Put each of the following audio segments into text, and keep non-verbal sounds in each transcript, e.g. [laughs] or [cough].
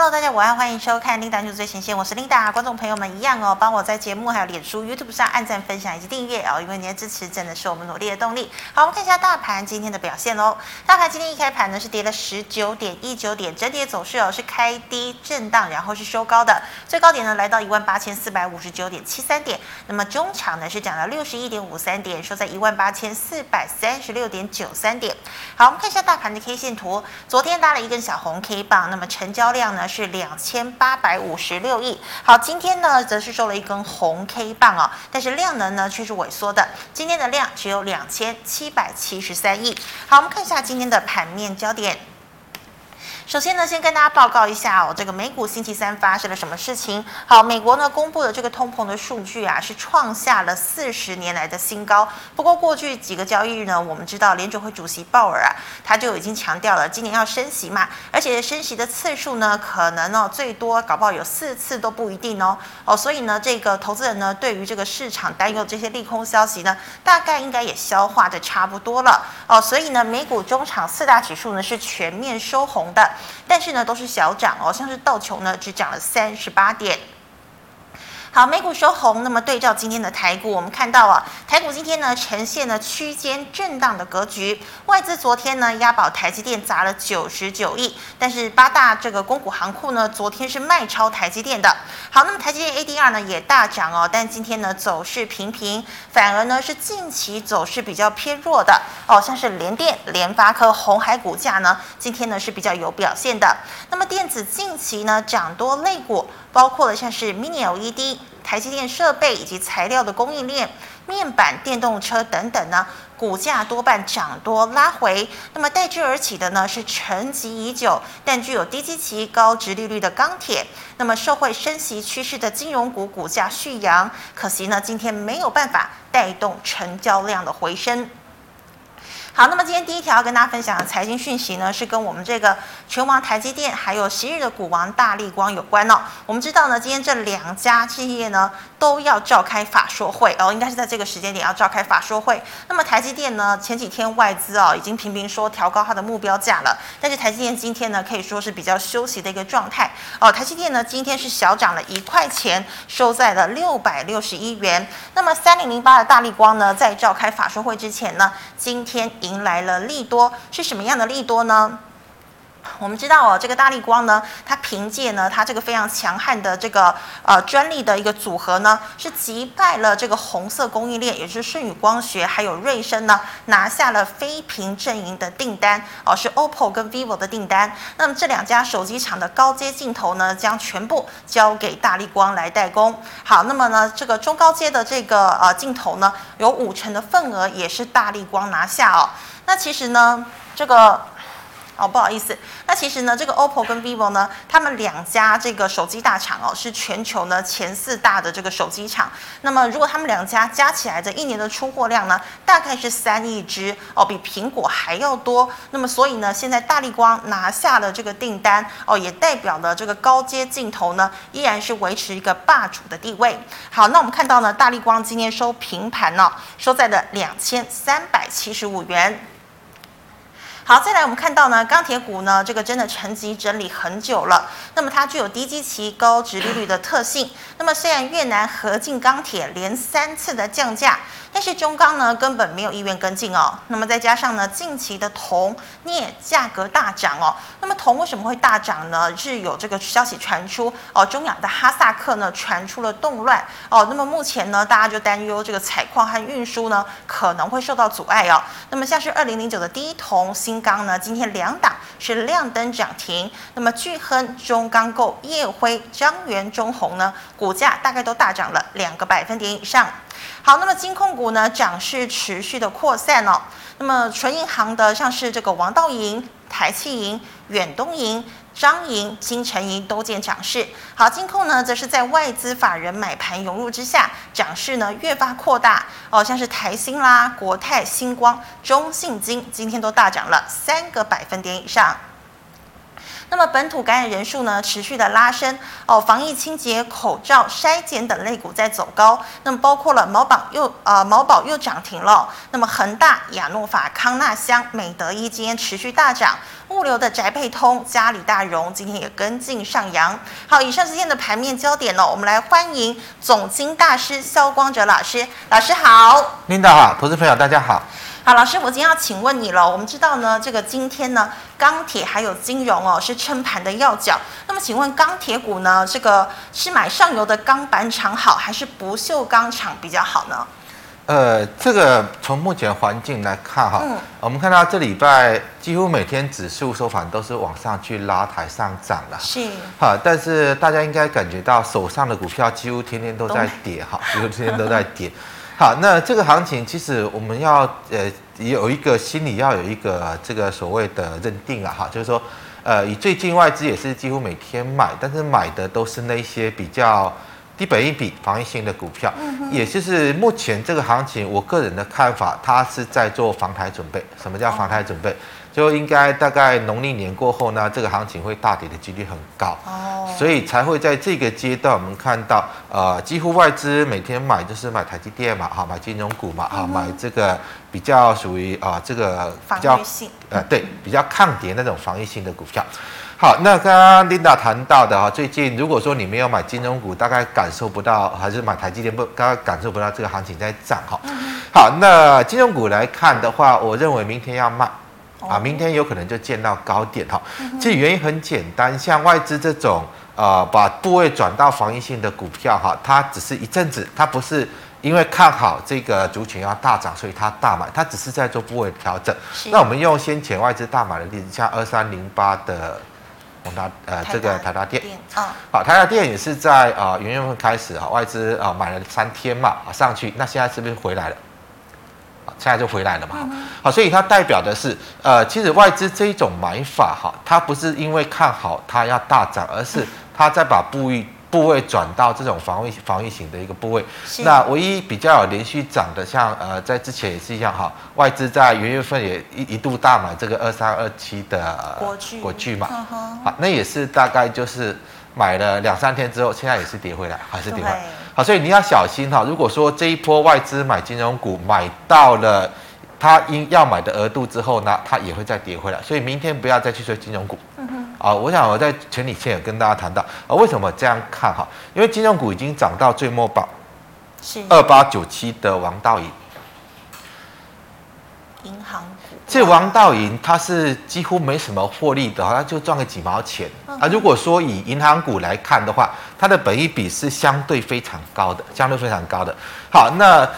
Hello，大家午安，欢迎收看《Linda 最前线》，我是 Linda。观众朋友们一样哦，帮我在节目还有脸书、YouTube 上按赞、分享以及订阅哦，因为您的支持真的是我们努力的动力。好，我们看一下大盘今天的表现喽。大盘今天一开盘呢是跌了十九点一九点，整体的走势哦是开低震荡，然后是收高的，最高点呢来到一万八千四百五十九点七三点。那么中场呢是涨了六十一点五三点，收在一万八千四百三十六点九三点。好，我们看一下大盘的 K 线图，昨天搭了一根小红 K 棒，那么成交量呢是两千。八百五十六亿。好，今天呢则是收了一根红 K 棒啊，但是量能呢却是萎缩的，今天的量只有两千七百七十三亿。好，我们看一下今天的盘面焦点。首先呢，先跟大家报告一下哦，这个美股星期三发生了什么事情？好，美国呢公布的这个通膨的数据啊，是创下了四十年来的新高。不过过去几个交易日呢，我们知道联准会主席鲍尔啊，他就已经强调了今年要升息嘛，而且升息的次数呢，可能呢最多搞不好有四次都不一定哦。哦，所以呢，这个投资人呢对于这个市场担忧这些利空消息呢，大概应该也消化的差不多了哦。所以呢，美股中场四大指数呢是全面收红的。但是呢，都是小涨哦，像是道琼呢，只涨了三十八点。好，美股收红，那么对照今天的台股，我们看到啊，台股今天呢呈现了区间震荡的格局。外资昨天呢押宝台积电砸了九十九亿，但是八大这个公股行库呢昨天是卖超台积电的。好，那么台积电 ADR 呢也大涨哦，但今天呢走势平平，反而呢是近期走势比较偏弱的哦，像是联电、联发科、红海股价呢今天呢是比较有表现的。那么电子近期呢涨多类股。包括了像是 Mini LED、台积电设备以及材料的供应链、面板、电动车等等呢，股价多半涨多拉回。那么代之而起的呢，是沉寂已久但具有低基期、高殖利率的钢铁。那么受会升息趋势的金融股股价续扬，可惜呢，今天没有办法带动成交量的回升。好，那么今天第一条要跟大家分享的财经讯息呢，是跟我们这个权王台积电，还有昔日的股王大立光有关哦。我们知道呢，今天这两家企业呢都要召开法说会哦，应该是在这个时间点要召开法说会。那么台积电呢，前几天外资哦已经频频说调高它的目标价了，但是台积电今天呢可以说是比较休息的一个状态哦。台积电呢今天是小涨了一块钱，收在了六百六十一元。那么三零零八的大立光呢，在召开法说会之前呢，今天。迎来了利多，是什么样的利多呢？我们知道哦，这个大力光呢，它凭借呢，它这个非常强悍的这个呃专利的一个组合呢，是击败了这个红色供应链，也就是舜宇光学还有瑞声呢，拿下了非屏阵营的订单哦，是 OPPO 跟 VIVO 的订单。那么这两家手机厂的高阶镜头呢，将全部交给大力光来代工。好，那么呢，这个中高阶的这个呃镜头呢，有五成的份额也是大力光拿下哦。那其实呢，这个。哦，不好意思，那其实呢，这个 OPPO 跟 VIVO 呢，他们两家这个手机大厂哦，是全球呢前四大的这个手机厂。那么，如果他们两家加起来的一年的出货量呢，大概是三亿只哦，比苹果还要多。那么，所以呢，现在大力光拿下了这个订单哦，也代表了这个高阶镜头呢，依然是维持一个霸主的地位。好，那我们看到呢，大力光今天收平盘呢，收在了两千三百七十五元。好，再来我们看到呢，钢铁股呢，这个真的沉寂整理很久了。那么它具有低基期、高值利率的特性。那么虽然越南合进钢铁连三次的降价，但是中钢呢根本没有意愿跟进哦。那么再加上呢近期的铜、镍价格大涨哦。那么铜为什么会大涨呢？是有这个消息传出哦，中亚的哈萨克呢传出了动乱哦。那么目前呢，大家就担忧这个采矿和运输呢可能会受到阻碍哦。那么像是二零零九的第一铜新钢呢，今天两档是亮灯涨停。那么巨亨、中钢构、烨辉、彰源、中鸿呢，股价大概都大涨了两个百分点以上。好，那么金控股呢，涨势持续的扩散哦。那么纯银行的，像是这个王道银、台企银、远东银、彰银、金城银都见涨势。好，金控呢，则是在外资法人买盘涌入之下，涨势呢越发扩大哦。像是台新啦、国泰、星光、中信金，今天都大涨了三个百分点以上。那么本土感染人数呢持续的拉升哦，防疫清洁、口罩、筛检等类股在走高。那么包括了毛宝又、呃、毛宝又涨停了。那么恒大、亚诺法、康纳香、美德一今天持续大涨。物流的宅配通、嘉里大荣今天也跟进上扬。好，以上是今天的盘面焦点呢，我们来欢迎总经大师肖光哲老师。老师好，领导好，投资朋友大家好。好，老师，我今天要请问你了。我们知道呢，这个今天呢，钢铁还有金融哦是撑盘的要角。那么，请问钢铁股呢，这个是买上游的钢板厂好，还是不锈钢厂比较好呢？呃，这个从目前环境来看哈，嗯、我们看到这礼拜几乎每天指数收盘都是往上去拉抬上涨了，是哈，但是大家应该感觉到手上的股票几乎天天都在跌哈，几乎天天都在跌。好，那这个行情其实我们要呃有一个心理要有一个这个所谓的认定啊哈，就是说呃以最近外资也是几乎每天买，但是买的都是那些比较。低本益比防御性的股票，也就是目前这个行情，我个人的看法，它是在做防台准备。什么叫防台准备？就应该大概农历年过后呢，这个行情会大跌的几率很高。哦，所以才会在这个阶段，我们看到，呃，几乎外资每天买就是买台积电嘛，哈，买金融股嘛，哈，买这个比较属于啊这个比较防御性，呃，对，比较抗跌那种防御性的股票。好，那刚刚 Linda 谈到的哈，最近如果说你没有买金融股，大概感受不到，还是买台积电不，刚刚感受不到这个行情在涨哈。好，那金融股来看的话，我认为明天要卖啊，明天有可能就见到高点哈。其实原因很简单，像外资这种呃把部位转到防御性的股票哈，它只是一阵子，它不是因为看好这个族群要大涨，所以它大买，它只是在做部位调整。那我们用先前外资大买的例子，像二三零八的。宏达呃，这个台达电，好，台达电也是在啊元月份开始啊，外资啊买了三天嘛，啊上去，那现在是不是回来了？现在就回来了嘛，好，所以它代表的是，呃，其实外资这一种买法哈，它不是因为看好它要大涨，而是 [laughs] 它在把部位。部位转到这种防御防御型的一个部位，那唯一比较有连续涨的，像呃在之前也是一样哈，外资在元月份也一一度大买这个二三二七的国巨。国巨嘛，好、嗯哼，那也是大概就是买了两三天之后，现在也是跌回来，还是跌回来，对好，所以你要小心哈，如果说这一波外资买金融股买到了他应要买的额度之后呢，它也会再跌回来，所以明天不要再去追金融股。嗯啊，我想我在前几天有跟大家谈到啊，为什么这样看哈？因为金融股已经涨到最末棒，是二八九七的王道银，银行股。这王道银它是几乎没什么获利的，好像就赚个几毛钱啊。如果说以银行股来看的话，它的本益比是相对非常高的，相对非常高的。好，那。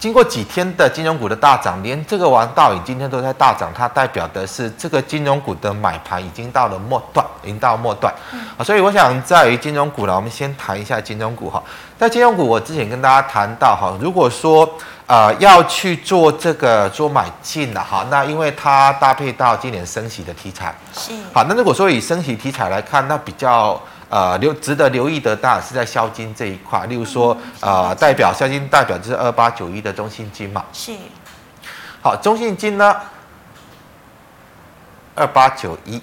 经过几天的金融股的大涨，连这个王道银今天都在大涨，它代表的是这个金融股的买盘已经到了末段，已经到末段。嗯，所以我想在于金融股呢，我们先谈一下金融股哈。在金融股，我之前跟大家谈到哈，如果说呃要去做这个做买进的哈，那因为它搭配到今年升息的题材，是好。那如果说以升息题材来看，那比较。呃，留值得留意的，当然是在消金这一块。例如说，呃，代表消金代表就是二八九一的中信金嘛。是。好，中信金呢，二八九一，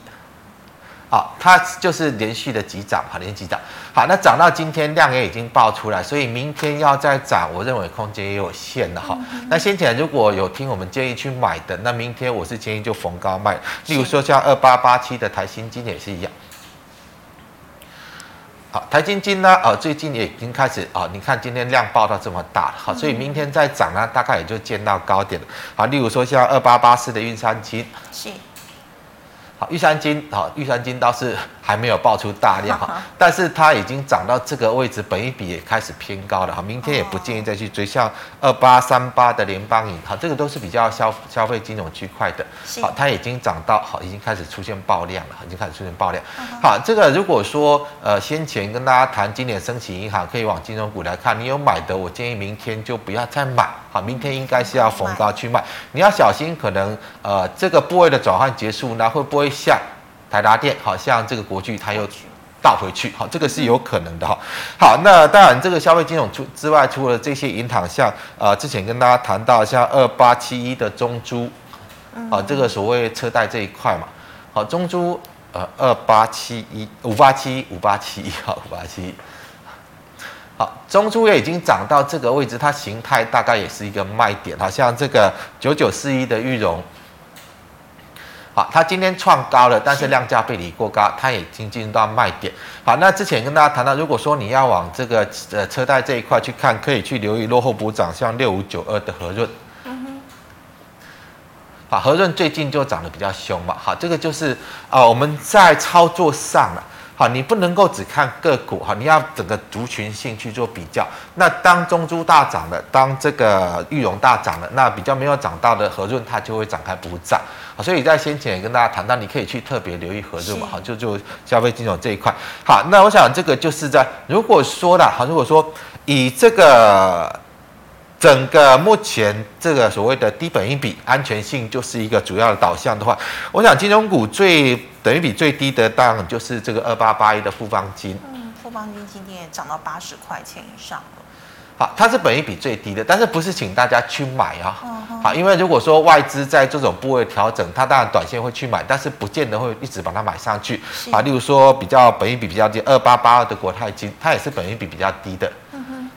好，它就是连续的急涨，好，连续急涨。好，那涨到今天量也已经爆出来，所以明天要再涨，我认为空间也有限的哈。嗯、那先前如果有听我们建议去买的，那明天我是建议就逢高卖。例如说像二八八七的台新金也是一样。好，台金金呢？呃，最近也已经开始啊、哦，你看今天量爆到这么大，好，所以明天再涨呢，大概也就见到高点了。好，例如说像二八八四的运山金，是。好，玉山金，好，玉山金倒是还没有爆出大量哈，但是它已经涨到这个位置，本一比也开始偏高了哈。明天也不建议再去追，像二八三八的联邦银，好，这个都是比较消消费金融区块的，好，它已经涨到好，已经开始出现爆量了，已经开始出现爆量。好，这个如果说呃先前跟大家谈今年升息银行可以往金融股来看，你有买的，我建议明天就不要再买。好，明天应该是要逢高去卖，你要小心，可能呃这个部位的转换结束，那会不会像台达电，好像这个国巨它又倒回去？好，这个是有可能的哈。好，那当然这个消费金融出之外，除了这些银行，像呃之前跟大家谈到像二八七一的中珠，啊这个所谓车贷这一块嘛，好中珠呃二八七一五八七一五八七一 [laughs] 好五八七一。好，中珠也已经涨到这个位置，它形态大概也是一个卖点，好像这个九九四一的裕融。好，它今天创高了，但是量价背离过高，它已经进入到卖点。好，那之前跟大家谈到，如果说你要往这个呃车贷这一块去看，可以去留意落后补涨，像六五九二的和润。好，和润最近就涨得比较凶嘛。好，这个就是啊、呃，我们在操作上了。好，你不能够只看个股哈，你要整个族群性去做比较。那当中珠大涨了，当这个玉龙大涨了，那比较没有涨到的和润它就会展开补涨。好，所以在先前也跟大家谈到，你可以去特别留意和润嘛。好，就就消费金融这一块。好，那我想这个就是在如果说了好，如果说以这个。整个目前这个所谓的低本益比安全性就是一个主要的导向的话，我想金融股最本益比最低的当然就是这个二八八一的富邦金。嗯，富邦金今天也涨到八十块钱以上了。好，它是本益比最低的，但是不是请大家去买啊？好，因为如果说外资在这种部位调整，它当然短线会去买，但是不见得会一直把它买上去。啊，例如说比较本益比比较低二八八二的国泰金，它也是本益比比较低的。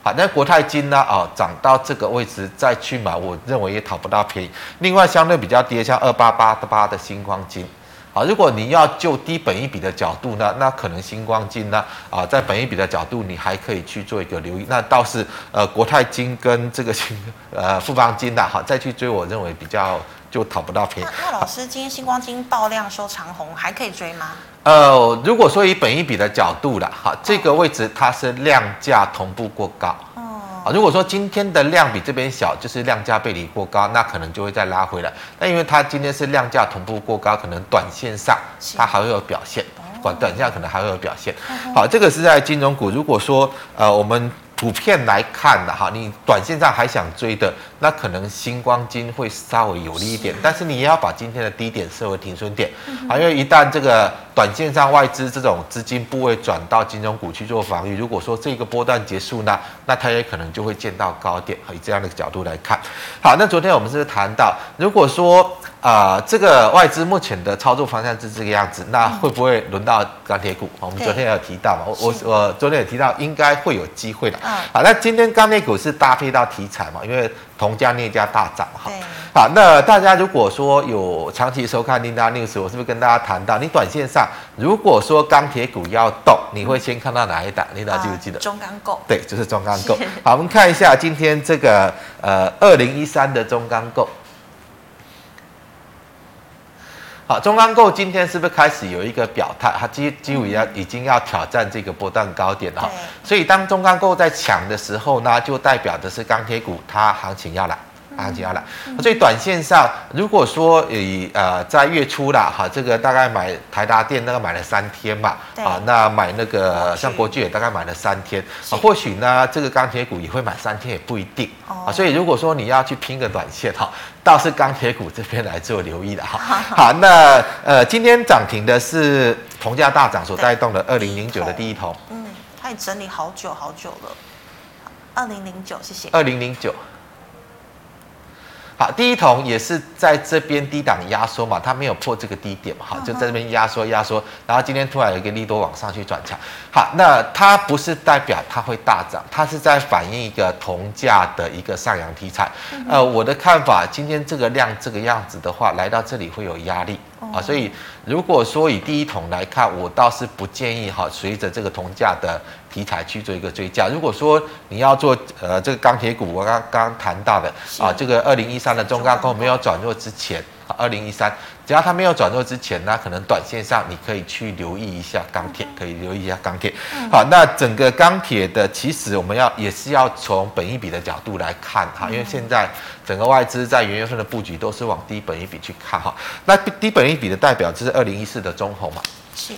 好，那国泰金呢？啊，涨到这个位置再去买，我认为也讨不到便宜。另外，相对比较低，像二八八八的新光金，啊，如果你要就低本益比的角度呢，那可能新光金呢，啊，在本益比的角度，你还可以去做一个留意。那倒是呃，国泰金跟这个呃富邦金的，好，再去追，我认为比较就讨不到便宜。那，老师，今天星光金爆量收长红，还可以追吗？呃，如果说以本益比的角度了，哈，这个位置它是量价同步过高，哦，啊，如果说今天的量比这边小，就是量价背离过高，那可能就会再拉回来。那因为它今天是量价同步过高，可能短线上它还会有表现，短短线可能还会有表现。好，这个是在金融股，如果说呃我们。普遍来看的哈，你短线上还想追的，那可能星光金会稍微有利一点，但是你也要把今天的低点设为停损点，啊，因为一旦这个短线上外资这种资金部位转到金融股去做防御，如果说这个波段结束呢，那它也可能就会见到高点，以这样的角度来看。好，那昨天我们是谈到，如果说啊、呃，这个外资目前的操作方向是这个样子，那会不会轮到钢铁股？我们昨天也有提到嘛，我我我昨天也提到，应该会有机会的。好，那今天钢铁股是搭配到题材嘛，因为铜价、镍价大涨哈。好，那大家如果说有长期收看 Linda News，我是不是跟大家谈到，你短线上如果说钢铁股要动，你会先看到哪一档？Linda 记不记得？中钢构。对，就是中钢构。好，我们看一下今天这个呃二零一三的中钢构。好，中钢构今天是不是开始有一个表态？它几几乎要已经要挑战这个波段高点了。哈。所以当中钢构在抢的时候呢，就代表的是钢铁股它行情要来。行情要来，所以短线上，如果说以呃在月初啦，哈，这个大概买台达电那个买了三天嘛，啊，那买那个像国巨也大概买了三天，啊，或许呢这个钢铁股也会买三天也不一定，啊，所以如果说你要去拼个短线哈，倒是钢铁股这边来做留意的哈。好，那呃今天涨停的是铜价大涨所带动的二零零九的第一铜，嗯，它也整理好久好久了，二零零九，谢谢，二零零九。好，第一桶也是在这边低档压缩嘛，它没有破这个低点嘛，好，就在这边压缩压缩，然后今天突然有一个利多往上去转强，好，那它不是代表它会大涨，它是在反映一个铜价的一个上扬题材。呃，我的看法，今天这个量这个样子的话，来到这里会有压力啊，所以如果说以第一桶来看，我倒是不建议哈，随着这个铜价的。题材去做一个追加。如果说你要做呃这个钢铁股，我刚刚谈到的啊，这个二零一三的中钢股没有转弱之前，二零一三只要它没有转弱之前，呢可能短线上你可以去留意一下钢铁，可以留意一下钢铁。好，那整个钢铁的其实我们要也是要从本一笔的角度来看哈，因为现在整个外资在元月份的布局都是往低本一笔去看哈。那低本一笔的代表就是二零一四的中红嘛。是。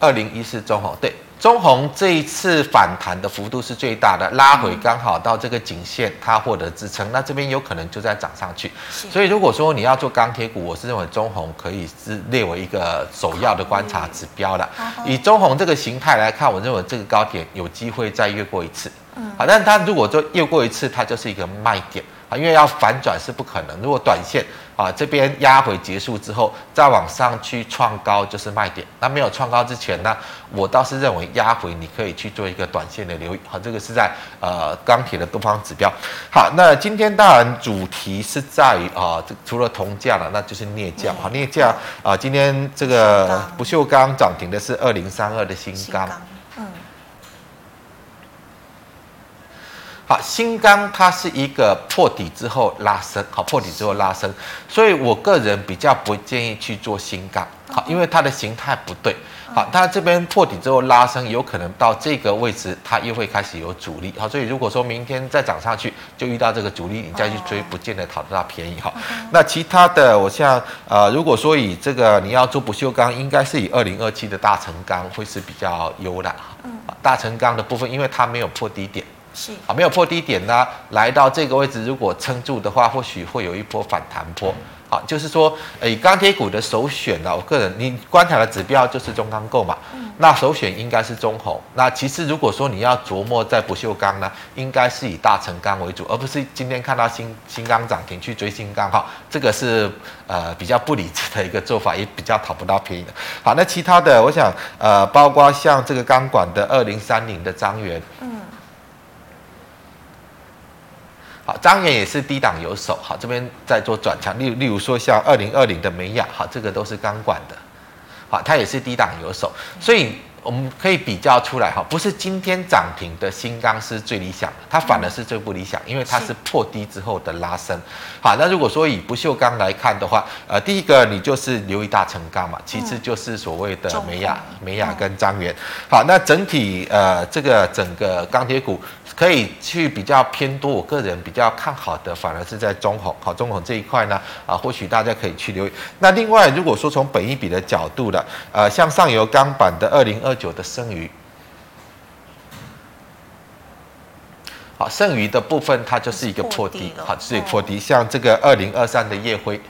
二零一四中红，对，中红这一次反弹的幅度是最大的，拉回刚好到这个颈线，它获得支撑，那这边有可能就在涨上去。所以如果说你要做钢铁股，我是认为中红可以是列为一个首要的观察指标的。以中红这个形态来看，我认为这个高点有机会再越过一次。嗯好，但是它如果说越过一次，它就是一个卖点。啊，因为要反转是不可能。如果短线啊这边压回结束之后再往上去创高就是卖点。那没有创高之前呢，我倒是认为压回你可以去做一个短线的留意。好，这个是在呃钢铁的多方指标。好，那今天当然主题是在于啊，这除了铜价了，那就是镍价。好，镍价啊，今天这个不锈钢涨停的是二零三二的新钢。好，新钢它是一个破底之后拉升，好，破底之后拉升，所以我个人比较不建议去做新钢，好，因为它的形态不对，好，它这边破底之后拉升，有可能到这个位置它又会开始有阻力，好，所以如果说明天再涨上去，就遇到这个阻力，你再去追，不见得讨得到便宜，哈。那其他的，我像呃，如果说以这个你要做不锈钢，应该是以二零二七的大成钢会是比较优的，哈，大成钢的部分，因为它没有破低点。是啊，没有破低点呢，来到这个位置，如果撑住的话，或许会有一波反弹波。好，就是说，以钢铁股的首选呢，我个人你观察的指标就是中钢构嘛，嗯那首选应该是中鸿。那其次如果说你要琢磨在不锈钢呢，应该是以大成钢为主，而不是今天看到新新钢涨停去追新钢哈，这个是呃比较不理智的一个做法，也比较讨不到便宜的。好，那其他的，我想呃，包括像这个钢管的二零三零的彰源。好，张元也是低档有手，好，这边在做转强，例例如说像二零二零的美雅，好，这个都是钢管的，好，它也是低档有手，所以。我们可以比较出来哈，不是今天涨停的新钢是最理想的，它反而是最不理想，因为它是破低之后的拉升。好，那如果说以不锈钢来看的话，呃，第一个你就是留意大成钢嘛，其次就是所谓的美雅、美雅跟张元。好，那整体呃这个整个钢铁股可以去比较偏多，我个人比较看好的反而是在中红。好，中红这一块呢，啊，或许大家可以去留意。那另外如果说从本一比的角度的，呃，像上游钢板的二零二。九的剩余，好，剩余的部分它就是一个破低，好，是破低。像这个二零二三的夜辉，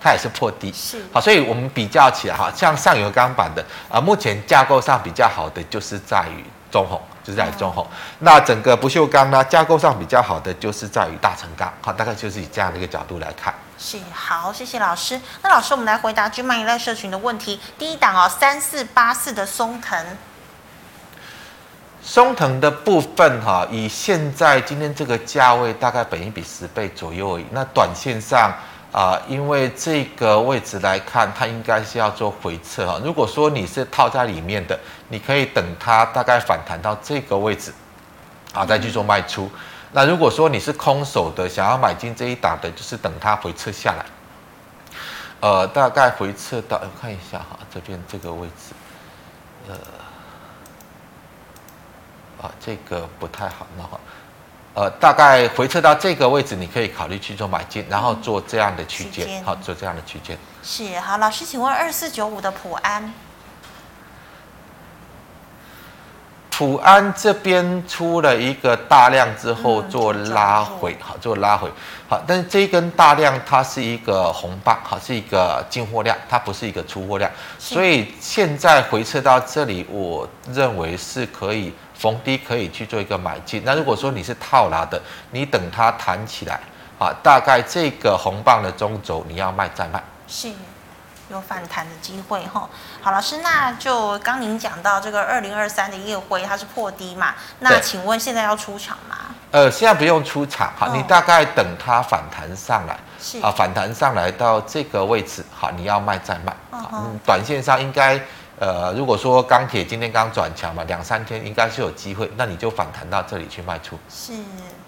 它也是破低，是好，所以我们比较起来，哈，像上游钢板的啊，目前架构上比较好的就是在于中鸿，就是在中鸿。那整个不锈钢呢，架构上比较好的就是在于大成钢，好，大概就是以这样的一个角度来看。是好，谢谢老师。那老师，我们来回答君曼一类社群的问题。第一档哦，三四八四的松藤，松藤的部分哈，以现在今天这个价位，大概本一比十倍左右而已。那短线上啊、呃，因为这个位置来看，它应该是要做回撤哈。如果说你是套在里面的，你可以等它大概反弹到这个位置，啊，再去做卖出。那如果说你是空手的，想要买进这一档的，就是等它回撤下来，呃，大概回撤到，我看一下哈，这边这个位置，呃，啊，这个不太好，那好，呃，大概回撤到这个位置，你可以考虑去做买进，然后做这样的区间，好，做这样的区间。是，好，老师，请问二四九五的普安。普安这边出了一个大量之后做拉回，好做拉回，好，但是这一根大量它是一个红棒，好是一个进货量，它不是一个出货量，所以现在回撤到这里，我认为是可以逢低可以去做一个买进。那如果说你是套牢的，你等它弹起来，啊，大概这个红棒的中轴你要卖再卖。是。有反弹的机会哈，好，老师，那就刚您讲到这个二零二三的夜辉，它是破低嘛？那请问现在要出场吗？呃，现在不用出场哈，你大概等它反弹上来，是啊，反弹上来到这个位置，好，你要卖再卖，嗯，短线上应该。呃，如果说钢铁今天刚转强嘛，两三天应该是有机会，那你就反弹到这里去卖出。是，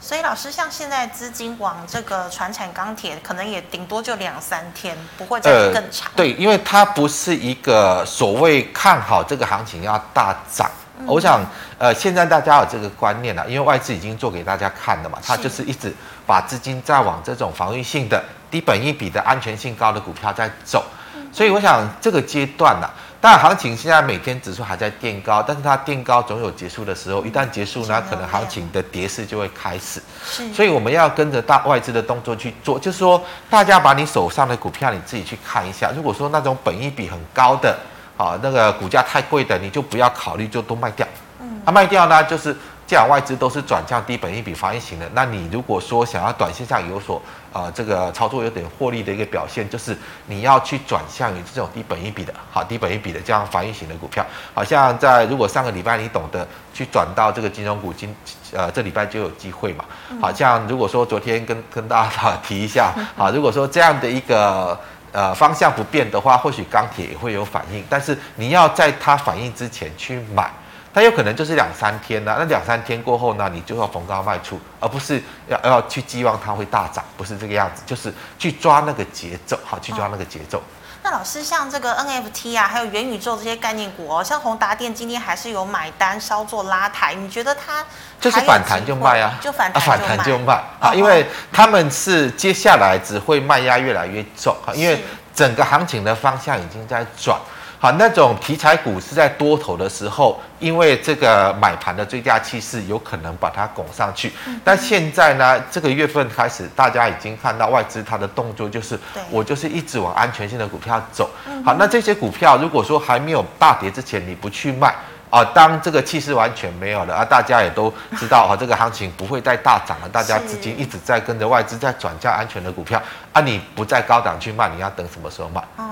所以老师，像现在资金往这个船产钢铁，可能也顶多就两三天，不会再更长。呃。对，因为它不是一个所谓看好这个行情要大涨。嗯、我想，呃，现在大家有这个观念了，因为外资已经做给大家看了嘛，它就是一直把资金在往这种防御性的、低本益比的安全性高的股票在走。嗯、所以我想这个阶段呢。当然，行情现在每天指数还在垫高，但是它垫高总有结束的时候。一旦结束呢，可能行情的跌势就会开始。是，所以我们要跟着大外资的动作去做，就是说，大家把你手上的股票你自己去看一下。如果说那种本益比很高的，啊，那个股价太贵的，你就不要考虑，就都卖掉。嗯，啊，卖掉呢，就是既然外资都是转向低本益比防疫型的，那你如果说想要短线上有所呃这个操作有点获利的一个表现，就是你要去转向于这种低本益比的，好低本益比的这样防御型的股票，好像在如果上个礼拜你懂得去转到这个金融股，今呃这礼拜就有机会嘛，好像如果说昨天跟跟大家提一下，[laughs] 好如果说这样的一个。呃，方向不变的话，或许钢铁也会有反应，但是你要在它反应之前去买，它有可能就是两三天呢、啊。那两三天过后呢，你就要逢高卖出，而不是要要去寄望它会大涨，不是这个样子，就是去抓那个节奏，好，去抓那个节奏。哦那老师，像这个 NFT 啊，还有元宇宙这些概念股哦，像宏达电今天还是有买单，稍作拉抬。你觉得它就是反弹就卖啊？就反弹就卖，啊、反弹就卖啊？因为他们是接下来只会卖压越来越重啊，因为整个行情的方向已经在转。好，那种题材股是在多头的时候，因为这个买盘的追加气势有可能把它拱上去。但现在呢，这个月份开始，大家已经看到外资它的动作，就是我就是一直往安全性的股票走。好，那这些股票如果说还没有大跌之前，你不去卖啊，当这个气势完全没有了啊，大家也都知道啊，[laughs] 这个行情不会再大涨了，大家资金一直在跟着外资在转嫁安全的股票啊，你不在高档去卖，你要等什么时候卖？哦，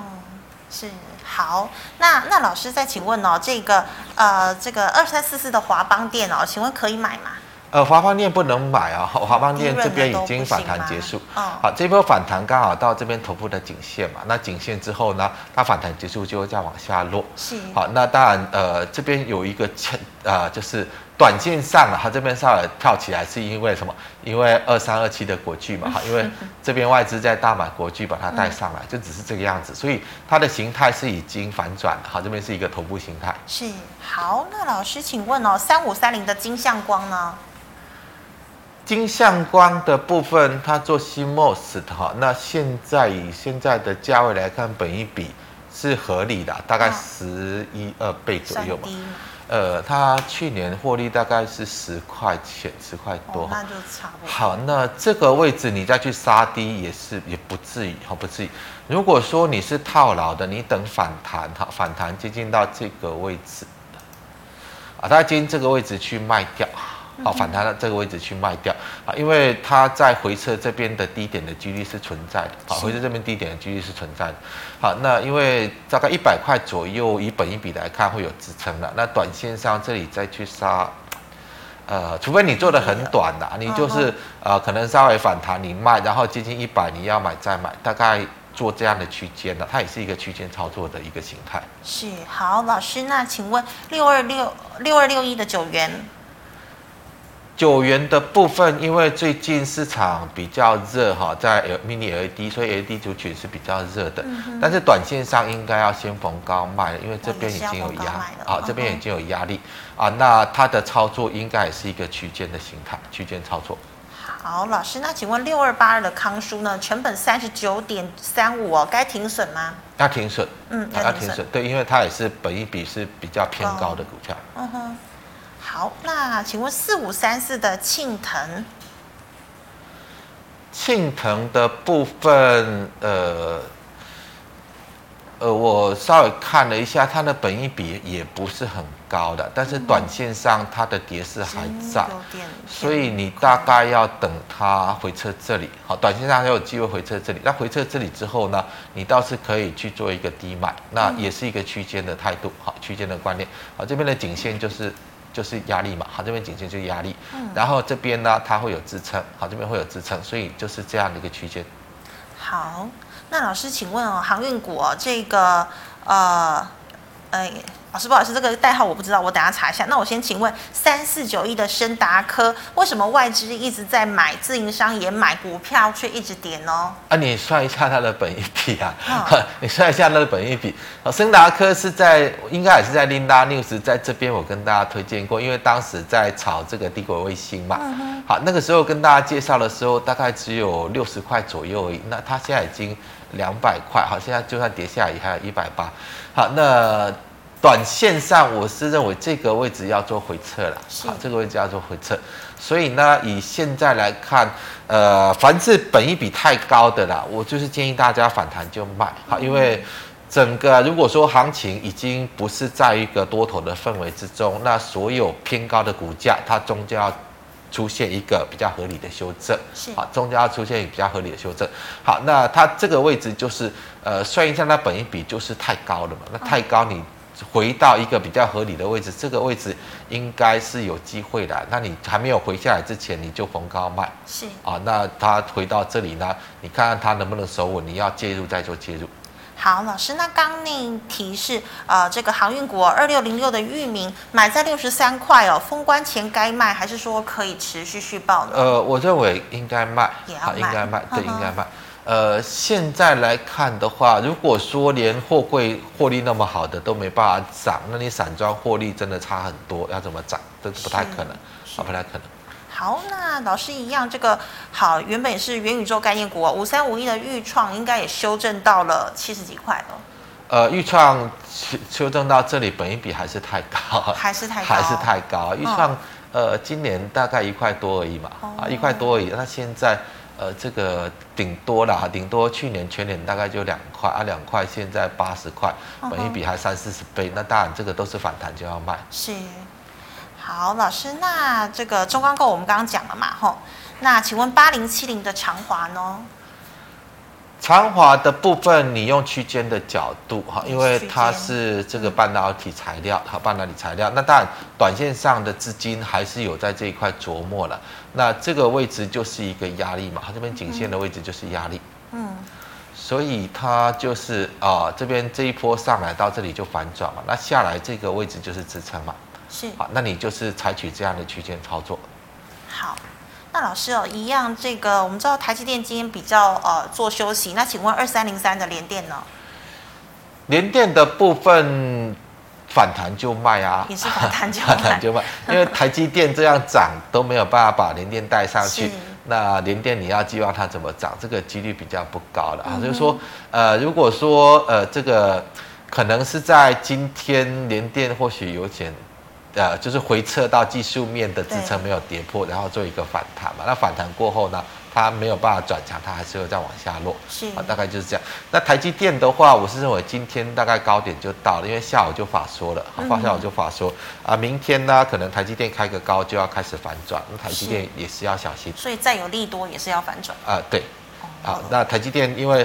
是。好，那那老师再请问哦，这个呃，这个二三四四的华邦店哦，请问可以买吗？呃，华邦店不能买啊，华邦店这边已经反弹结束。哦，好，这波反弹刚好到这边头部的颈线嘛，那颈线之后呢，它反弹结束就会再往下落。是。好，那当然呃，这边有一个前呃，就是。短线上啊，它这边稍微跳起来，是因为什么？因为二三二七的国巨嘛，[laughs] 哈，因为这边外资在大买国巨，把它带上来，就只是这个样子，所以它的形态是已经反转了，哈，这边是一个头部形态。是，好，那老师请问哦，三五三零的金相光呢？金相光的部分，它做新 MOS 的哈，那现在以现在的价位来看，本一比是合理的，大概十一二倍左右嘛。呃，它去年获利大概是十块钱，十块多，哦，那就差不多。好，那这个位置你再去杀低也是也不至于，好不至于。如果说你是套牢的，你等反弹，哈，反弹接近到这个位置，啊，大家接近这个位置去卖掉。好，反弹到这个位置去卖掉啊，因为它在回撤这边的低点的几率是存在的，好，回撤这边低点的几率是存在的。好，那因为大概一百块左右，以本一比来看会有支撑了。那短线上这里再去杀，呃，除非你做的很短的，你就是呃可能稍微反弹你卖，然后接近一百你要买再买，大概做这样的区间的，它也是一个区间操作的一个形态。是，好，老师，那请问六二六六二六一的九元。九元的部分，因为最近市场比较热哈，在 mini LED，所以 LED 族群是比较热的。嗯、但是短线上应该要先逢高卖了，因为这边已经有压啊，这边已经有压力啊。那它的操作应该也是一个区间的形态，区间操作。好，老师，那请问六二八二的康舒呢？成本三十九点三五哦，该停损吗？要停损，嗯，要停损。对，因为它也是本一比是比较偏高的股票。嗯哼。好，那请问四五三四的庆腾，庆腾的部分，呃，呃，我稍微看了一下，它的本益比也不是很高的，但是短线上它的跌势还在，所以你大概要等它回撤这里，好，短线上还有机会回撤这里，那回撤这里之后呢，你倒是可以去做一个低买，那也是一个区间的态度，好，区间的观念，好，这边的颈线就是。就是压力嘛，好，这边颈线就是压力，嗯，然后这边呢，它会有支撑，好，这边会有支撑，所以就是这样的一个区间。好，那老师，请问哦，航运股哦，这个呃，哎。老师，不好意思，这个代号我不知道，我等下查一下。那我先请问，三四九一的升达科，为什么外资一直在买，自营商也买股票，却一直跌呢？啊，你算一下它的本益比啊，哦、[laughs] 你算一下它的本益比。哦，升达科是在，应该也是在 Linda News 在这边，我跟大家推荐过，因为当时在炒这个低轨卫星嘛。嗯、好，那个时候跟大家介绍的时候，大概只有六十块左右而已。那它现在已经两百块，好，现在就算跌下来也还有一百八。好，那。短线上，我是认为这个位置要做回撤了，好，这个位置要做回撤，所以呢，以现在来看，呃，凡是本一比太高的啦，我就是建议大家反弹就卖，好，因为整个如果说行情已经不是在一个多头的氛围之中，那所有偏高的股价，它终究要出现一个比较合理的修正，是啊，终将要出现一个比较合理的修正。好，那它这个位置就是呃，算一下它本一比就是太高了嘛，那太高你回到一个比较合理的位置，这个位置应该是有机会的。那你还没有回下来之前，你就逢高卖，是啊，那它回到这里呢，你看看它能不能守稳，你要介入再做介入。好，老师，那刚那提示，呃，这个航运股二六零六的域名买在六十三块哦，封关前该卖，还是说可以持续续报呢？呃，我认为应该卖，也要卖好，应该卖，对，应该卖。呃，现在来看的话，如果说连货柜获利那么好的都没办法涨，那你散装获利真的差很多，要怎么涨？这不太可能，啊，不太可能。好，那老师一样，这个好，原本是元宇宙概念股五三五一的预创应该也修正到了七十几块了。呃，预创修修正到这里，本一比还是太高，还是太高，还是太高。预创、嗯、呃，今年大概一块多而已嘛，啊、哦，一块多而已。那现在呃，这个顶多啦，顶多去年全年大概就两块啊，两块现在八十块，本一比还三四十倍，那当然这个都是反弹就要卖。是。好，老师，那这个中钢构我们刚刚讲了嘛，吼，那请问八零七零的长华呢？长华的部分，你用区间的角度哈，因为它是这个半导体材料，它半导体材料，那当然短线上的资金还是有在这一块琢磨了。那这个位置就是一个压力嘛，它这边颈线的位置就是压力，嗯，所以它就是啊、呃，这边这一波上来到这里就反转嘛，那下来这个位置就是支撑嘛。是好，那你就是采取这样的区间操作。好，那老师哦，一样这个我们知道台积电今天比较呃做休息，那请问二三零三的联电呢？联电的部分反弹就卖啊，也是反弹就卖，[laughs] 反弹就卖，因为台积电这样涨都没有办法把联电带上去，那联电你要寄望它怎么涨，这个几率比较不高了啊。嗯、就是说，呃，如果说呃这个可能是在今天联电或许有点。呃，就是回撤到技术面的支撑没有跌破，然后做一个反弹嘛。那反弹过后呢，它没有办法转强，它还是会再往下落。是啊，大概就是这样。那台积电的话，我是认为今天大概高点就到了，因为下午就法说了，好，下午就法说啊，明天呢可能台积电开个高就要开始反转，那台积电也是要小心。所以再有利多也是要反转啊，对。好，那台积电因为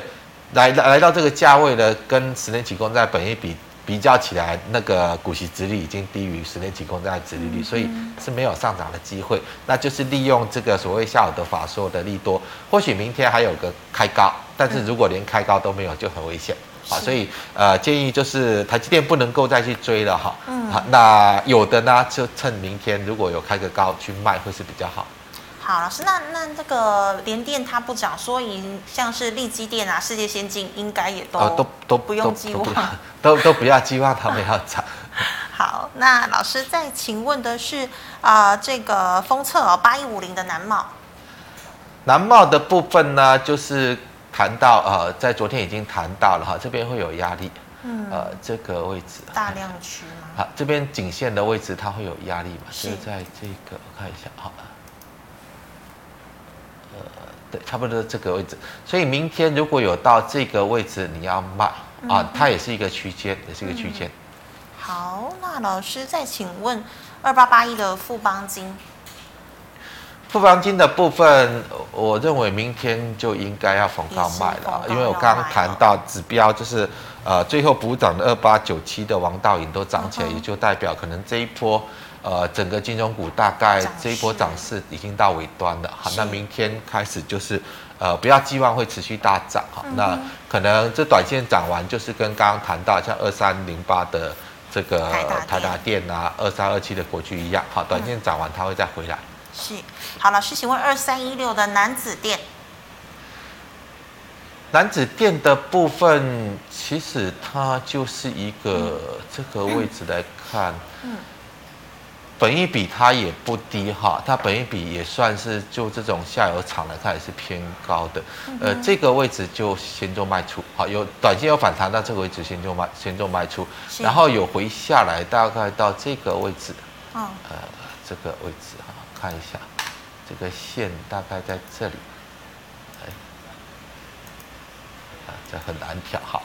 来来到这个价位呢，跟十年期公债本一比。比较起来，那个股息殖利率已经低于十年期公债的殖利率，所以是没有上涨的机会。那就是利用这个所谓下午的法说的利多，或许明天还有个开高，但是如果连开高都没有，就很危险。好，所以呃建议就是台积电不能够再去追了哈。嗯。好，那有的呢，就趁明天如果有开个高去卖，会是比较好。好，老师，那那这个联电它不涨，所以像是力积电啊、世界先进应该也都、呃、都都不用寄望，都都不要寄望他们要涨。[laughs] 好，那老师再请问的是啊、呃，这个封测哦，八一五零的南茂，南茂的部分呢，就是谈到呃，在昨天已经谈到了哈，这边会有压力，嗯，呃，这个位置大量区吗？好，这边颈线的位置它会有压力嘛？是在这个我看一下好。差不多这个位置，所以明天如果有到这个位置，你要卖。啊，它也是一个区间，也是一个区间。好，那老师再请问二八八一的富邦金，富邦金的部分，我认为明天就应该要逢高卖了，因为我刚刚谈到指标就是呃，最后补涨的二八九七的王道影都涨起来，也就代表可能这一波。呃，整个金融股大概这一波涨势已经到尾端了，好，那明天开始就是，呃，不要寄望会持续大涨哈，那可能这短线涨完就是跟刚刚谈到像二三零八的这个台达电。啊，二三二七的国巨一样，好，短线涨完它会再回来。是，好，老师，请问二三一六的南子电，楠梓电的部分其实它就是一个这个位置来看，嗯。本益比它也不低哈，它本益比也算是就这种下游厂来看也是偏高的，呃，这个位置就先做卖出，好，有短线有反弹到这个位置先做卖，先做卖出，然后有回下来大概到这个位置，呃，这个位置哈，看一下，这个线大概在这里，哎，啊，这很难调哈。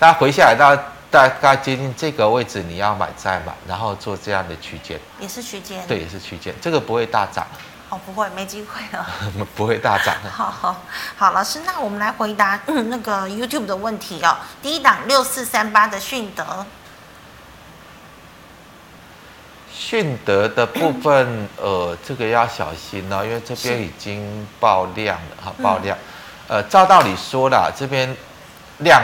那回下来到大概接近这个位置，你要买再买，然后做这样的区间，也是区间，对，也是区间，这个不会大涨。哦，不会，没机会了。[laughs] 不会大涨。[laughs] 好好好，老师，那我们来回答那个 YouTube 的问题哦。第一档六四三八的迅德，迅德的部分，[coughs] 呃，这个要小心哦，因为这边已经爆量了哈，爆量。呃，照道理说啦，这边量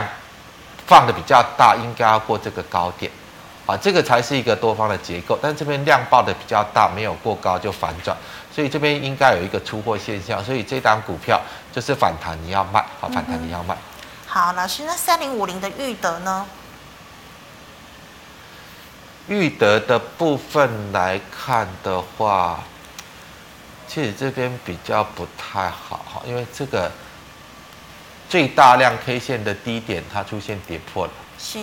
放的比较大，应该要过这个高点，啊，这个才是一个多方的结构。但这边量爆的比较大，没有过高就反转。所以这边应该有一个出货现象，所以这档股票就是反弹，你要卖，好，反弹你要卖。好，老师，那三零五零的裕德呢？裕德的部分来看的话，其实这边比较不太好哈，因为这个最大量 K 线的低点它出现跌破了。是。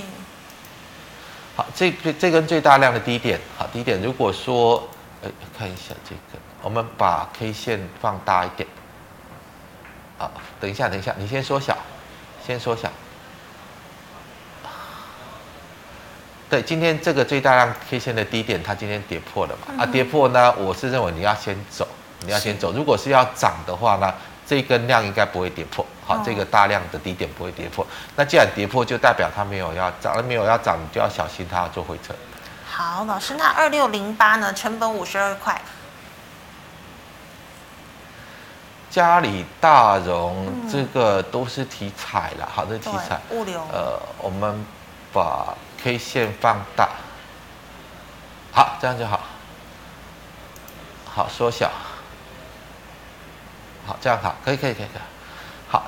好，这这根最大量的低点，好，低点如果说，哎，看一下这个。我们把 K 线放大一点，好，等一下，等一下，你先缩小，先缩小。对，今天这个最大量 K 线的低点，它今天跌破了嘛？嗯、啊，跌破呢，我是认为你要先走，你要先走。如果是要涨的话呢，这根量应该不会跌破，好，哦、这个大量的低点不会跌破。那既然跌破，就代表它没有要涨，没有要涨，你就要小心它要做回撤。好，老师，那二六零八呢？成本五十二块。嘉里大荣这个都是题材了，好的题材。物流。呃，我们把 K 线放大，好，这样就好。好，缩小。好，这样好，可以，可以，可以，可以。好，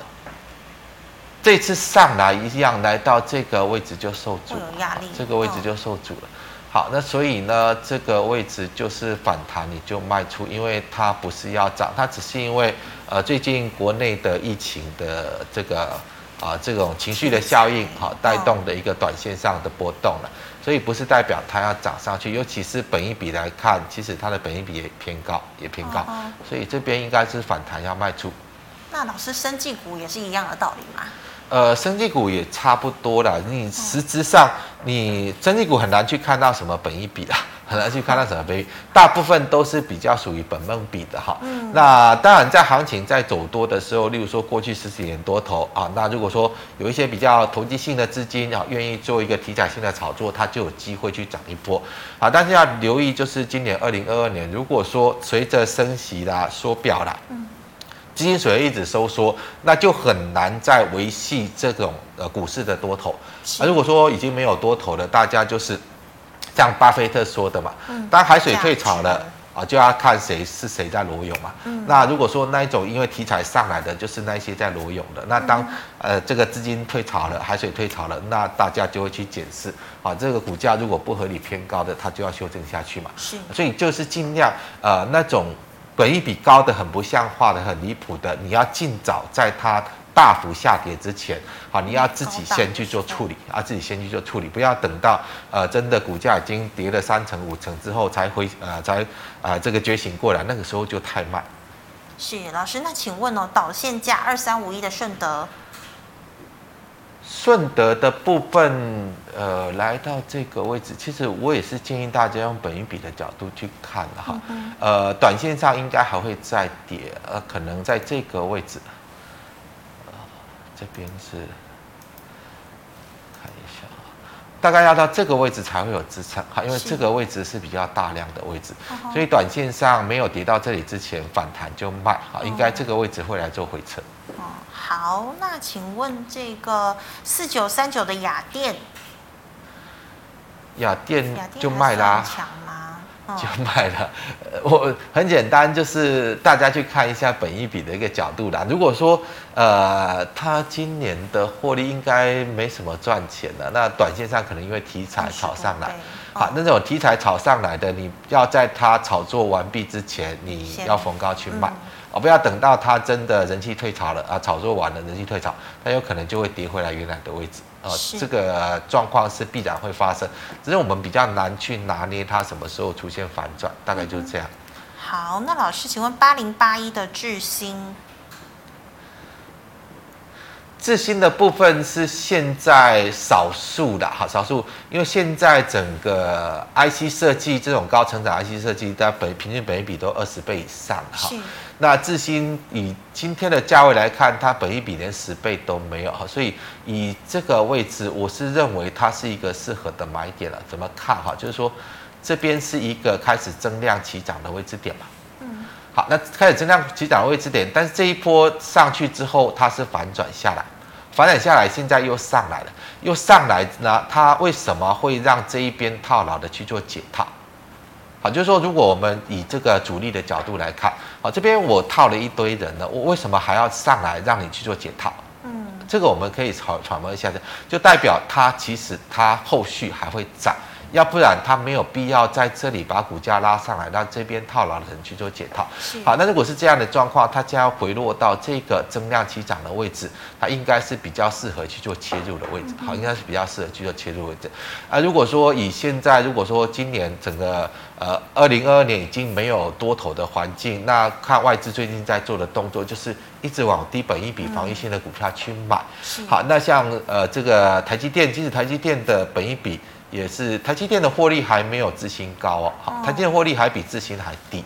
这次上来一样，来到这个位置就受阻，有压力，这个位置就受阻了。好，那所以呢，这个位置就是反弹，你就卖出，因为它不是要涨，它只是因为呃最近国内的疫情的这个啊、呃、这种情绪的效应，好带动的一个短线上的波动了，所以不是代表它要涨上去，尤其是本一比来看，其实它的本一比也偏高，也偏高，所以这边应该是反弹要卖出。那老师，生技股也是一样的道理吗？呃，生技股也差不多啦。你实质上，你生技股很难去看到什么本一比啦，很难去看到什么本益比，大部分都是比较属于本梦比的哈。嗯。那当然，在行情在走多的时候，例如说过去十几年多头啊，那如果说有一些比较投机性的资金啊，愿意做一个题材性的炒作，它就有机会去涨一波。啊，但是要留意，就是今年二零二二年，如果说随着升息啦、缩表啦。嗯资金水位一直收缩，那就很难再维系这种呃股市的多头。啊，如果说已经没有多头了，大家就是像巴菲特说的嘛，当海水退潮了啊，就要看谁是谁在裸泳嘛。那如果说那一种因为题材上来的，就是那些在裸泳的。那当呃这个资金退潮了，海水退潮了，那大家就会去检视啊，这个股价如果不合理偏高的，它就要修正下去嘛。是，所以就是尽量呃那种。本益比高的很不像话的、很离谱的，你要尽早在它大幅下跌之前，好，你要自己先去做处理啊，自己先去做处理，不要等到呃真的股价已经跌了三成五成之后才回呃才呃这个觉醒过来，那个时候就太慢。是老师，那请问哦，导线价二三五一的顺德。顺德的部分，呃，来到这个位置，其实我也是建议大家用本一比的角度去看的哈。呃，短线上应该还会再跌，呃，可能在这个位置，呃，这边是看一下，大概要到这个位置才会有支撑哈，因为这个位置是比较大量的位置，所以短线上没有跌到这里之前反弹就卖哈，应该这个位置会来做回撤。好，那请问这个四九三九的雅电，雅电就卖啦，就卖了。我很简单，就是大家去看一下本一比的一个角度啦。如果说呃，他今年的获利应该没什么赚钱的，那短线上可能因为题材炒上来，哦、好，那种题材炒上来的，你要在它炒作完毕之前，你要逢高去卖。哦，不要等到它真的人气退潮了啊，炒作完了人气退潮，它有可能就会跌回来原来的位置啊。这个状况是必然会发生，只是我们比较难去拿捏它什么时候出现反转，大概就是这样。好，那老师，请问八零八一的致新。智新的部分是现在少数的哈，少数，因为现在整个 IC 设计这种高成长 IC 设计，在本平均本益比都二十倍以上哈。是那智新以今天的价位来看，它本一比连十倍都没有哈，所以以这个位置，我是认为它是一个适合的买点了。怎么看哈？就是说这边是一个开始增量起涨的位置点嘛。嗯好，那开始增量起涨的位置点，但是这一波上去之后，它是反转下来，反转下来，现在又上来了，又上来，呢它为什么会让这一边套牢的去做解套？好，就是说，如果我们以这个主力的角度来看，好，这边我套了一堆人了，我为什么还要上来让你去做解套？嗯，这个我们可以揣揣摩一下，就代表它其实它后续还会涨。要不然它没有必要在这里把股价拉上来，让这边套牢的人去做解套。好，那如果是这样的状况，它将要回落到这个增量起涨的位置，它应该是比较适合去做切入的位置。好，应该是比较适合去做切入位置。啊，如果说以现在，如果说今年整个呃二零二二年已经没有多头的环境，那看外资最近在做的动作，就是一直往低本一比防御性的股票去买。是好，那像呃这个台积电，即使台积电的本一比。也是台积电的获利还没有自行高哦，好，台积电获利还比自行还低，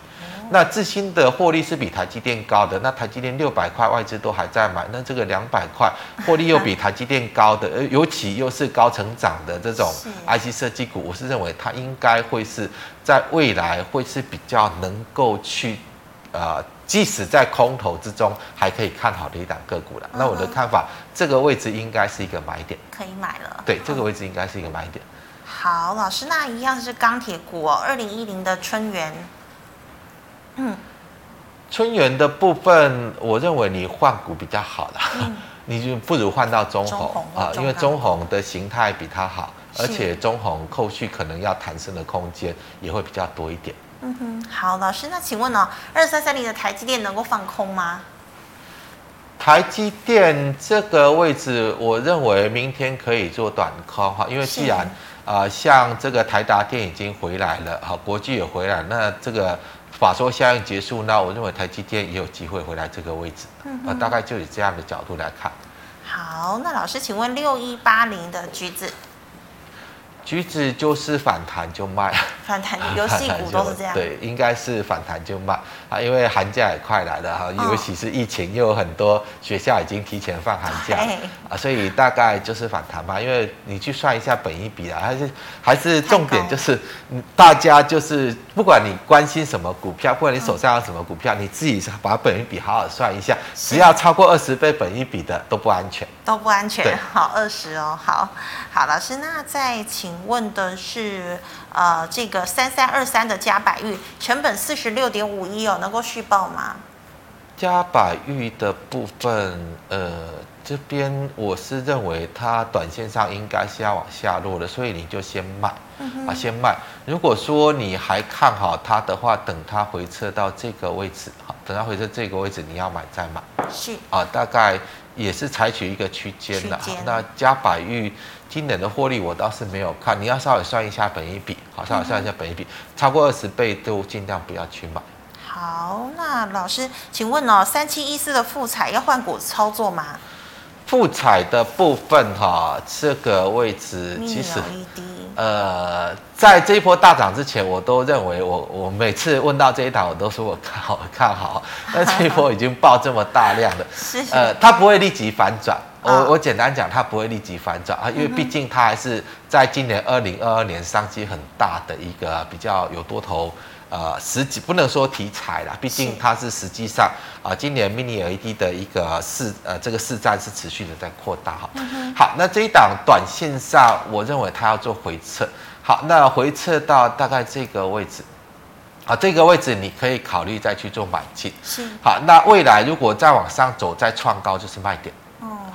那致新的获利是比台积电高的，那台积电六百块外资都还在买，那这个两百块获利又比台积电高的，[laughs] 尤其又是高成长的这种 IC 设计股，我是认为它应该会是在未来会是比较能够去，呃，即使在空头之中还可以看好的一档个股了。那我的看法，这个位置应该是一个买点，可以买了。对，这个位置应该是一个买点。好，老师，那一样是钢铁股哦，二零一零的春元。嗯，春元的部分，我认为你换股比较好了，嗯、[laughs] 你就不如换到中红啊，因为中红的形态比它好，而且中红后续可能要弹升的空间也会比较多一点。嗯哼，好，老师，那请问哦，二三三零的台积电能够放空吗？台积电这个位置，我认为明天可以做短空哈，因为既然啊、呃，像这个台达电已经回来了，好，国际也回来，那这个法说效应结束，那我认为台积电也有机会回来这个位置，嗯哼，大概就以这样的角度来看。好，那老师，请问六一八零的橘子。橘子就是反弹就卖，反弹游 [laughs] 戏股都是这样。对，应该是反弹就卖啊，因为寒假也快来了哈，尤其是疫情，又有很多学校已经提前放寒假啊，所以大概就是反弹吧。因为你去算一下本一比啊，还是还是重点就是，大家就是不管你关心什么股票，不管你手上有什么股票，你自己把本一比好好算一下，只要超过二十倍本一比的都不安全，都不安全。好，二十哦，好好老师，那再请。问的是，呃，这个三三二三的加百玉成本四十六点五一哦，能够续报吗？加百玉的部分，呃，这边我是认为它短线上应该是要往下落的，所以你就先卖，嗯、啊，先卖。如果说你还看好它的话，等它回撤到这个位置，好，等它回撤这个位置，你要买再买。是啊，大概也是采取一个区间的。间那加百玉。今年的获利我倒是没有看，你要稍微算一下本一比，好，稍微算一下本益比，超过二十倍都尽量不要去买。好，那老师，请问哦，三七一四的复彩要换股操作吗？复彩的部分哈，这个位置其实呃，在这一波大涨之前，我都认为我我每次问到这一档，我都说我看好看好，但这一波已经爆这么大量了，[laughs] 是呃，它不会立即反转。我我简单讲，它不会立即反转啊，因为毕竟它还是在今年二零二二年商机很大的一个比较有多头呃实际不能说题材啦，毕竟它是实际上啊，今年 mini LED 的一个市呃这个市占是持续的在扩大哈。好，那这一档短线上，我认为它要做回撤。好，那回撤到大概这个位置，啊，这个位置你可以考虑再去做买进。是。好，那未来如果再往上走，再创高就是卖点。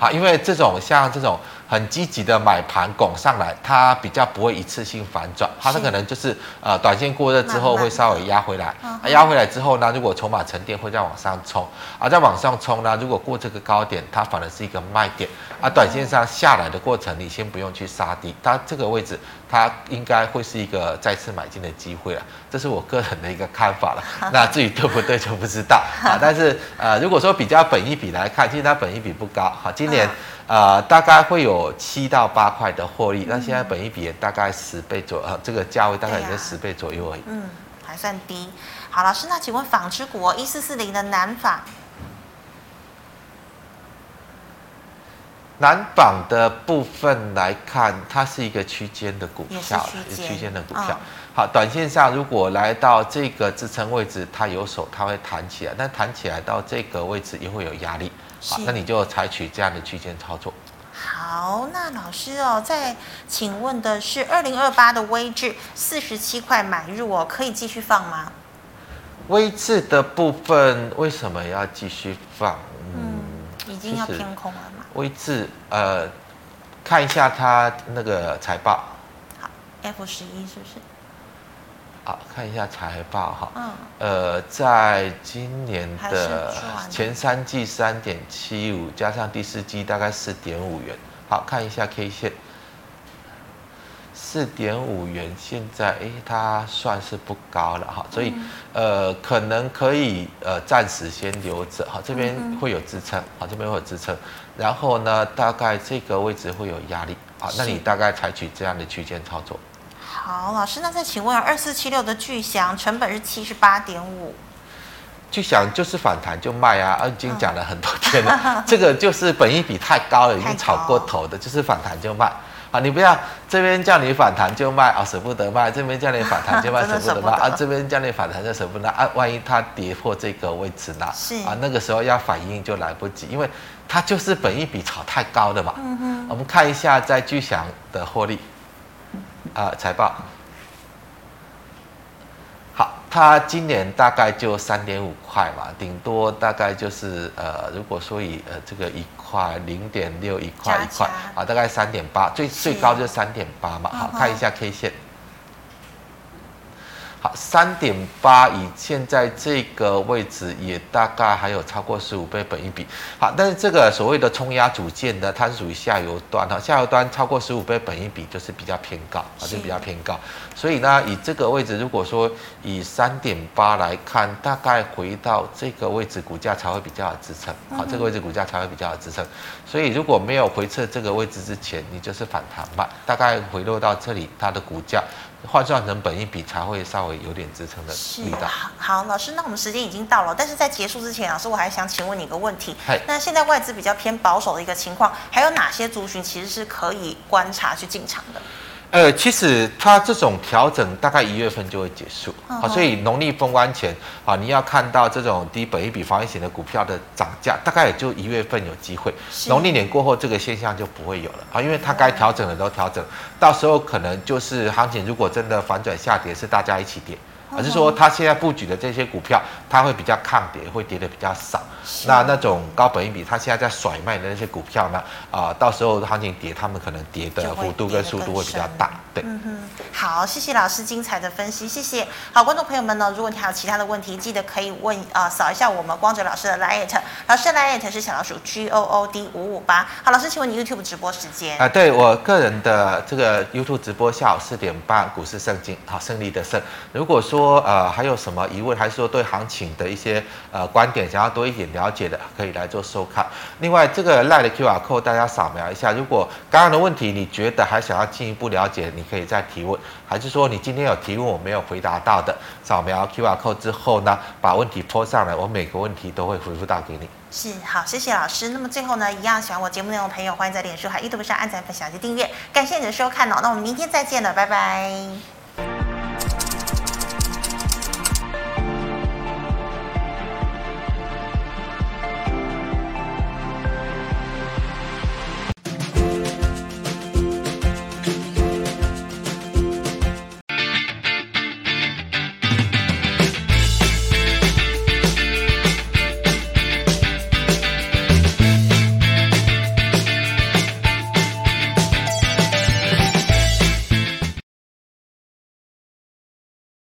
好，因为这种像这种很积极的买盘拱上来，它比较不会一次性反转，它可能就是呃短线过热之后会稍微压回来，压回来之后呢，如果筹码沉淀会再往上冲，而再往上冲呢，如果过这个高点，它反而是一个卖点，而短线上下来的过程，你先不用去杀低，它这个位置它应该会是一个再次买进的机会了，这是我个人的一个看法了，[laughs] 那至于对不对就不知道。啊，但是呃如果说比较本一比来看，其实它本一比不高，好，今年。呃，大概会有七到八块的获利，那、嗯、现在本一比大概十倍左右，呃，这个价位大概也在十倍左右而已。嗯，还算低。好，老师，那请问纺织股一四四零的南纺，南纺的部分来看，它是一个区间的股票，区间，区间的股票。嗯、好，短线上如果来到这个支撑位置，它有手，它会弹起来，但弹起来到这个位置也会有压力。好，那你就采取这样的区间操作。好，那老师哦，再请问的是二零二八的威致四十七块买入哦，可以继续放吗？微智的部分为什么要继续放？嗯，已经要偏空了嘛。微智呃，看一下它那个财报。好，F 十一是不是？好，看一下财报哈，嗯，呃，在今年的前三季三点七五，加上第四季大概四点五元。好，看一下 K 线，四点五元，现在诶，它算是不高了哈，所以呃，可能可以呃暂时先留着哈，这边会有支撑，好，这边会有支撑，然后呢，大概这个位置会有压力，好，那你大概采取这样的区间操作。好，老师，那再请问二四七六的巨祥成本是七十八点五，巨祥就是反弹就卖啊，已经讲了很多天了，[laughs] 这个就是本益比太高了，已经炒过头的，就是反弹就卖。啊，你不要这边叫你反弹就卖啊，舍不得卖，这边叫你反弹就卖，[laughs] 舍不得卖啊，这边叫你反弹就舍不得啊，万一它跌破这个位置呢？是。啊，那个时候要反应就来不及，因为它就是本益比炒太高的嘛。我们看一下在巨祥的获利。啊，财报好，它今年大概就三点五块嘛，顶多大概就是呃，如果说以呃这个一块零点六一块一块啊，大概三点八，最最高就三点八嘛。好，看一下 K 线。好，三点八以现在这个位置也大概还有超过十五倍本一比。好，但是这个所谓的冲压组件呢，它是属于下游端哈，下游端超过十五倍本一比就是比较偏高啊，就比较偏高。所以呢，以这个位置，如果说以三点八来看，大概回到这个位置，股价才会比较有支撑。好，这个位置股价才会比较有支撑。所以如果没有回撤这个位置之前，你就是反弹吧，大概回落到这里，它的股价。换算成本一比才会稍微有点支撑的力道。好，老师，那我们时间已经到了，但是在结束之前，老师我还想请问你一个问题。那现在外资比较偏保守的一个情况，还有哪些族群其实是可以观察去进场的？呃，其实它这种调整大概一月份就会结束，好、哦，所以农历封关前啊，你要看到这种低本益比防御型的股票的涨价，大概也就一月份有机会。农历年过后，这个现象就不会有了啊，因为它该调整的都调整，到时候可能就是行情如果真的反转下跌，是大家一起跌。而是说，他现在布局的这些股票，它会比较抗跌，会跌的比较少。那那种高本益比，他现在在甩卖的那些股票呢？啊、呃，到时候行情跌，他们可能跌的幅度跟速度会比较大。对，嗯哼，好，谢谢老师精彩的分析，谢谢。好，观众朋友们呢，如果你还有其他的问题，记得可以问啊，扫、呃、一下我们光哲老师的 LINE，老师的 LINE 是小老鼠 G O O D 五五八。好，老师，请问你 YouTube 直播时间？啊、呃，对我个人的这个 YouTube 直播下午四点半，股市圣经，好，胜利的胜。如果说呃还有。什么疑问，还是说对行情的一些呃观点想要多一点了解的，可以来做收看。另外，这个 LINE 的 QR code 大家扫描一下。如果刚刚的问题你觉得还想要进一步了解，你可以再提问。还是说你今天有提问我没有回答到的，扫描 QR code 之后呢，把问题 po 上来，我每个问题都会回复到给你。是，好，谢谢老师。那么最后呢，一样喜欢我节目内容的朋友，欢迎在脸书还 YouTube 上按赞、分享及订阅。感谢你的收看哦，那我们明天再见了，拜拜。